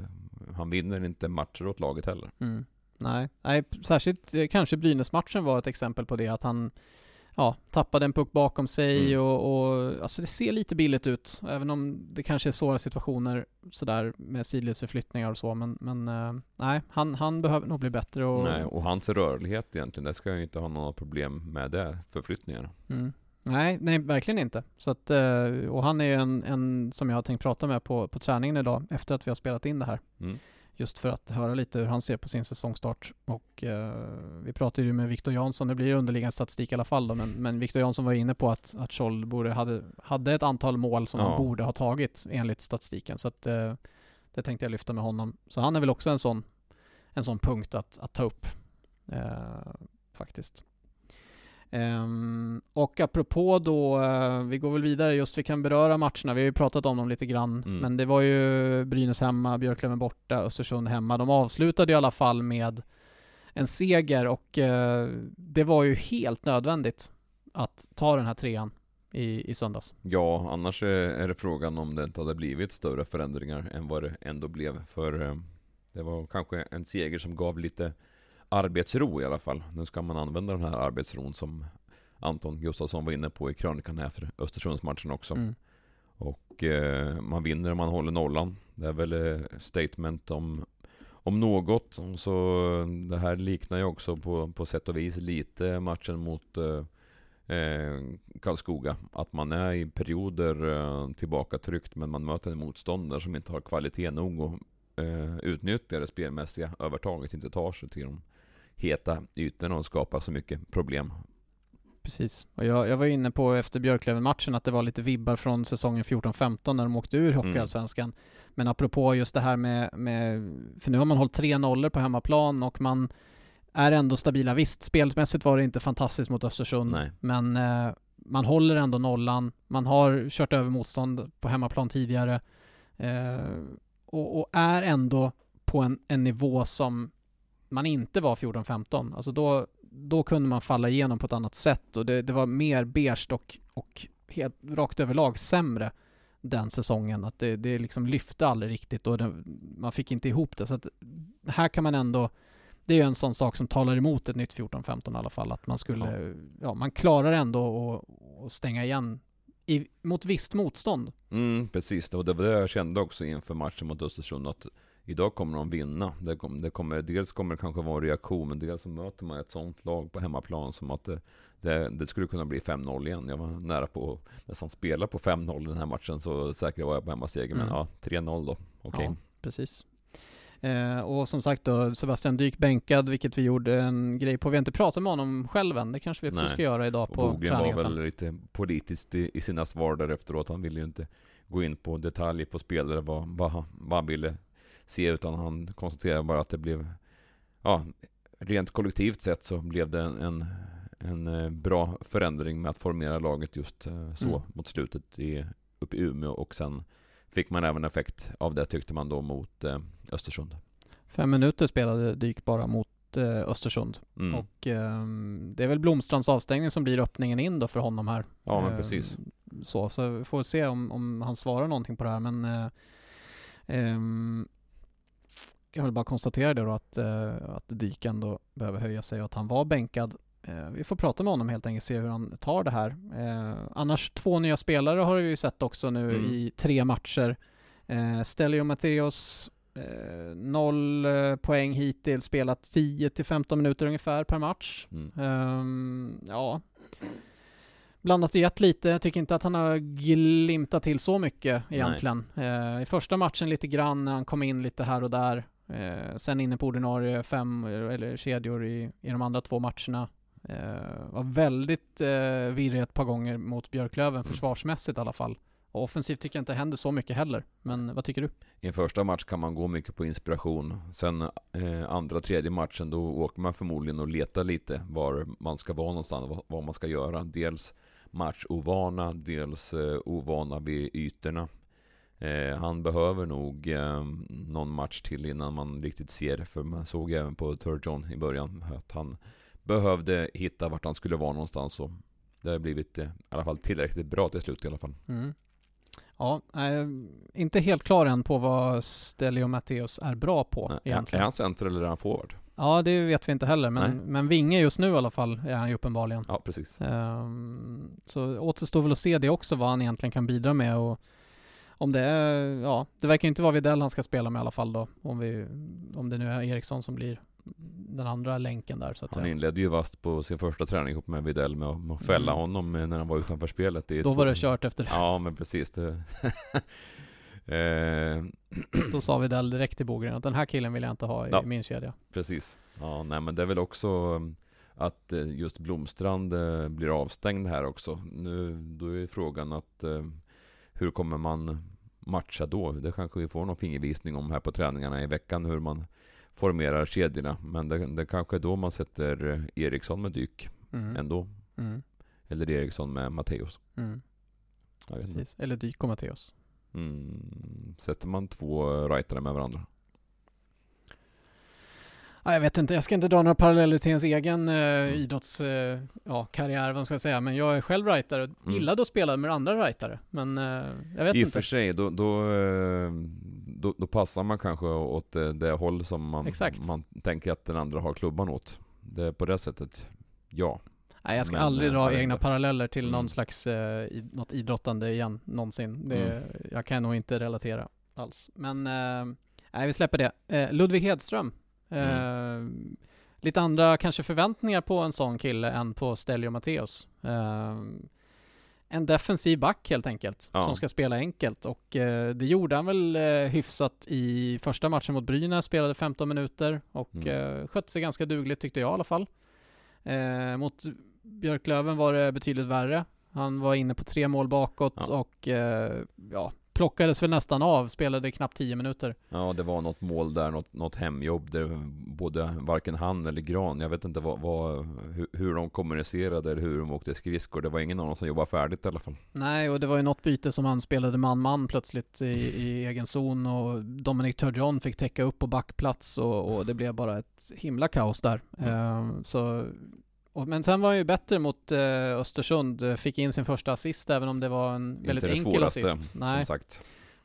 han vinner inte matcher åt laget heller. Mm. Nej, nej, särskilt eh, kanske Brynäs-matchen var ett exempel på det, att han ja, tappade en puck bakom sig Mm. och, och alltså det ser lite billigt ut, även om det kanske är svåra situationer sådär med sidledsförflyttningar och så, men, men eh, nej, han, han behöver nog bli bättre och Nej, och hans rörlighet egentligen, det ska ju inte ha några problem med det, förflyttningarna. Mm. Nej, nej, verkligen inte. Så att, eh, och han är ju en, en som jag har tänkt prata med på, på träningen idag, efter att vi har spelat in det här. Mm. Just för att höra lite hur han ser på sin säsongstart. Och eh, vi pratade ju med Viktor Jansson, det blir underliggande statistik i alla fall då, men, men Viktor Jansson var inne på att, att Scholl borde, hade, hade ett antal mål som Ja. han borde ha tagit enligt statistiken. Så att eh, det tänkte jag lyfta med honom. Så han är väl också en sån, en sån punkt att, att ta upp. Eh, faktiskt. Ehm, och apropå då, eh, vi går väl vidare just, vi kan beröra matcherna, vi har ju pratat om dem lite grann, Mm. men det var ju Brynäs hemma, Björklöven borta, Östersund hemma. De avslutade i alla fall med en seger och eh, det var ju helt nödvändigt att ta den här trean i, i söndags. Ja, annars är är det frågan om det inte hade blivit större förändringar än vad det ändå blev. För eh, det var kanske en seger som gav lite arbetsro i alla fall. Nu ska man använda den här arbetsron som Anton Gustafsson var inne på i krönikan här för Östersundsmatchen också. Mm. Och eh, man vinner om man håller nollan. Det är väl eh, statement om, om något. Så det här liknar ju också på, på sätt och vis lite matchen mot eh, eh, Karlskoga. Att man är i perioder eh, tillbakatryckt men man möter en motståndare som inte har kvalitet nog och eh, utnyttjar det spelmässiga övertaget, inte tar sig till de heta ytorna och skapar så mycket problem. Precis. Och jag, jag var inne på efter Björklöven-matchen att det var lite vibbar från säsongen 14-15 när de åkte ur Hockeyallsvenskan. Men apropå just det här med, med, för nu har man hållit tre nollor på hemmaplan och man är ändå stabila. Visst, spelmässigt var det inte fantastiskt mot Östersund, Nej. men eh, man håller ändå nollan. Man har kört över motstånd på hemmaplan tidigare eh, och, och är ändå på en, en nivå som man inte var 14-15. Alltså då, då kunde man falla igenom på ett annat sätt och det, det var mer beige och, och helt rakt överlag sämre den säsongen. Att det, det liksom lyfte aldrig riktigt och det, man fick inte ihop det. Så att här kan man ändå det är ju en sån sak som talar emot ett nytt 14-15 i alla fall. Att man skulle, ja, man klarar ändå att stänga igen i, mot visst motstånd. Mm, precis. Och det var det jag kände också inför matchen mot Östersund. Att idag kommer de vinna. Det kommer, det kommer, dels kommer det kanske vara en reaktion, men dels så möter man ett sånt lag på hemmaplan som att det, det, det skulle kunna bli 5-0 igen. Jag var nära på att nästan spela på 5-0 den här matchen, så säker var jag på hemmaseger. Men Mm. ja, 3-0 då. Okej. Ja, precis. Eh, och som sagt då, Sebastian Dyk bänkad, vilket vi gjorde en grej på. Vi har inte pratat med honom själv än, det kanske vi också Nej. ska göra idag på Bogen träningen var sen. väl lite politiskt i, i sina svar där efteråt. Han ville ju inte gå in på detaljer på spelare, vad, vad, han- vad han ville se, utan han konstaterade bara att det blev, ja, rent kollektivt sett så blev det en, en, en eh, bra förändring med att formera laget just eh, så Mm. mot slutet i, uppe i Umeå och sen fick man även effekt av det tyckte man då mot eh, Östersund. Fem minuter spelade Dyk bara mot eh, Östersund. Mm. Och ehm, det är väl Blomstrands avstängning som blir öppningen in då för honom här. Ja, men Ehm, precis. Så, så vi får se om, om han svarar någonting på det här men jag vill bara konstatera det då att, eh, att Dyk ändå behöver höja sig och att han var bänkad. Eh, vi får prata med honom helt enkelt, se hur han tar det här. Eh, annars två nya spelare har vi ju sett också nu Mm. i tre matcher. Eh, Stelio Matteos, eh, noll poäng hittills, spelat 10 till 15 minuter ungefär per match. Mm. Ehm, ja, blandat och gett lite. Jag tycker inte att han har glimtat till så mycket egentligen. Eh, I första matchen lite grann när han kom in lite här och där. Eh, sen inne på ordinarie fem eller kedjor i, i de andra två matcherna. Eh, var väldigt eh, virrig ett par gånger mot Björklöven försvarsmässigt i alla fall. Och offensivt tycker jag inte händer så mycket heller. Men vad tycker du? I en första match kan man gå mycket på inspiration. Sen eh, andra, tredje matchen då åker man förmodligen och letar lite var man ska vara någonstans, vad, vad man ska göra. Dels matchovana, dels eh, ovana vid ytorna. Eh, han behöver nog eh, någon match till innan man riktigt ser det. För man såg även på Turgeon i början att han behövde hitta vart han skulle vara någonstans. Och det har blivit eh, i alla fall tillräckligt bra till slut i alla fall. Mm. Ja, eh, inte helt klar än på vad Stelio Matteos är bra på Är, egentligen. är han center eller är han forward? Ja, det vet vi inte heller, men, Nej. men vinge just nu i alla fall är han ju uppenbarligen. Ja, precis. Ehm, så återstår väl att se det också, vad han egentligen kan bidra med och om det är, ja, det verkar ju inte vara Widell han ska spela med i alla fall då, om vi, om det nu är Eriksson som blir den andra länken där så att Han säga. inledde ju vast på sin första träning ihop med Widell med att, fälla Mm. honom eh, när han var utanför spelet. Då två- var det kört efter det. Ja, men precis. Det... eh, Då sa Widell direkt till Bogren att den här killen vill jag inte ha i Ja. min kedja. precis. Ja, nej men det är väl också um, att eh, just Blomstrand blir avstängd här också. Nu, då är frågan att hur kommer man matcha då? Det kanske vi får någon fingervisning om här på träningarna i veckan hur man formerar kedjorna. Men det, det kanske är då man sätter eh, Eriksson med dyk Mm. ändå. Mm. Eller Eriksson med Matteus. Mm. Eller Dyk och Matteus. Mm, sätter man två rightare med varandra? Ja, jag vet inte, jag ska inte dra några paralleller till ens egen eh, Mm. idrotts, eh, ja, karriär, vad ska jag säga, men jag är själv rightare och Mm. gillade att spela med andra rightare, men eh, jag vet I och inte. för sig, då, då, eh, då, då passar man kanske åt eh, det håll som man, Exakt. man tänker att den andra har klubban åt. Det är på det sättet, ja. Nej, jag ska Men, aldrig eh, dra egna inte. paralleller till någon Mm. slags, eh, i, något idrottande igen, någonsin. Det, Mm. Jag kan nog inte relatera alls. Men, nej vi släpper det. Ludvig Hedström. Mm. Lite andra kanske förväntningar på en sån kille än på Stelio Matteus. Eh, en defensiv back helt enkelt, Ja. som ska spela enkelt och eh, det gjorde han väl hyfsat i första matchen mot Brynäs, spelade 15 minuter och Mm. skötte sig ganska dugligt tyckte jag i alla fall. Mot Björklöven var det betydligt värre. Han var inne på tre mål bakåt Ja. och ja, plockades väl nästan av, spelade knappt 10 minuter. Ja, det var något mål där, något, något hemjobb där både varken han eller Gran, jag vet inte vad, vad, hur, hur de kommunicerade eller hur de åkte skridskor. Det var ingen av dem som jobbade färdigt i alla fall. Nej, och det var ju något byte som han spelade man-man plötsligt i, i egen zon och Dominic Turgeon fick täcka upp på backplats och, och det blev bara ett himla kaos där. Mm. Eh, så, men sen var han ju bättre mot eh, Östersund, eh, fick in sin första assist även om det var en väldigt inte enkel svåraste, assist. Nej,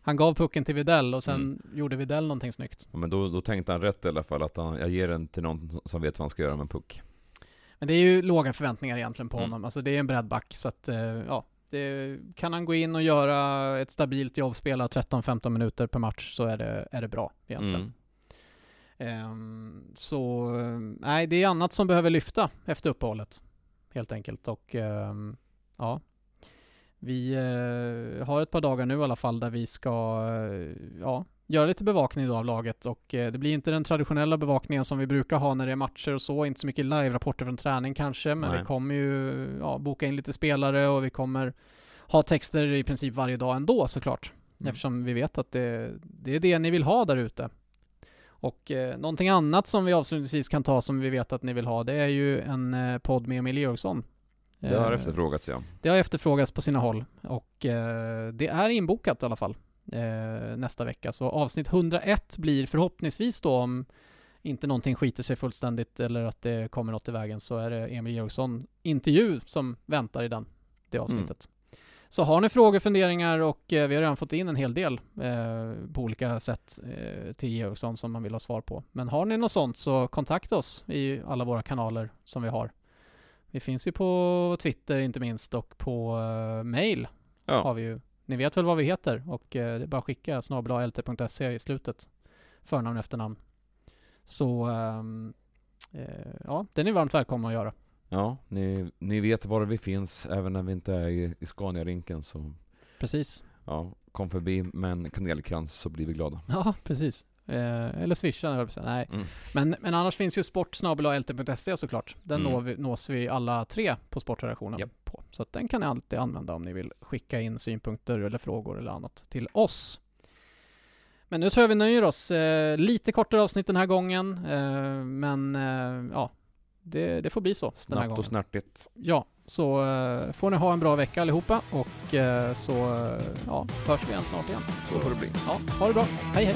han gav pucken till Videll och sen Mm. gjorde Videll någonting snyggt. Ja, Men då, då tänkte han rätt i alla fall, att han, jag ger den till någon som vet vad han ska göra med en puck. Men det är ju låga förväntningar egentligen på Mm. honom. Alltså det är en breddback så att, eh, ja. Det, kan han gå in och göra ett stabilt jobb, spela 13-15 minuter per match så är det, är det bra egentligen. Mm. Ehm, så, nej det är annat som behöver lyfta efter uppehållet. Helt enkelt och ehm, ja. Vi eh, har ett par dagar nu i alla fall där vi ska eh, ja, göra lite bevakning då av laget och eh, det blir inte den traditionella bevakningen som vi brukar ha när det är matcher och så, inte så mycket live-rapporter från träning kanske, men Nej. vi kommer ju ja, boka in lite spelare och vi kommer ha texter i princip varje dag ändå såklart, Mm. eftersom vi vet att det, det är det ni vill ha där ute. Och eh, någonting annat som vi avslutningsvis kan ta som vi vet att ni vill ha, det är ju en eh, podd med Emil Georgsson. Det har Eh, efterfrågats ja. det har efterfrågats på sina håll och eh, det är inbokat i alla fall eh, nästa vecka. Så avsnitt 101 blir förhoppningsvis då om inte någonting skiter sig fullständigt eller att det kommer något i vägen så är det Emil Georgsson intervju som väntar i den, det avsnittet. Så har ni frågor, funderingar och eh, vi har redan fått in en hel del eh, på olika sätt eh, till Georgsson som man vill ha svar på. Men har ni något sånt så kontakta oss i alla våra kanaler som vi har. Vi finns ju på Twitter inte minst och på uh, mail Ja. har vi ju. Ni vet väl vad vi heter och eh, det är bara att skicka snabel-a-lt.se i slutet. Förnamn efternamn. Så ehm, eh, ja, det är ni varmt välkomna att göra. Ja, ni, ni vet var vi finns även när vi inte är i, i Scania-rinken så Precis. ja, kom förbi med en kanelkrans så blir vi glada. Ja, precis. Eh, eller swisha, höll jag på att säga. Nej. Mm. Men, men annars finns ju sportsnabel-a-lt.se såklart. Den Mm. når vi, nås vi alla tre på sportredaktionen Japp. på. Så att den kan ni alltid använda om ni vill skicka in synpunkter eller frågor eller annat till oss. Men nu tror jag vi nöjer oss. Eh, lite kortare avsnitt den här gången. Eh, men eh, ja, det, det får bli så den Snabbt gången. och snärtigt. Ja, så eh, får ni ha en bra vecka allihopa och eh, så eh, ja, hörs vi igen snart igen. Så får det bli. Ja, ha det bra. Hej hej!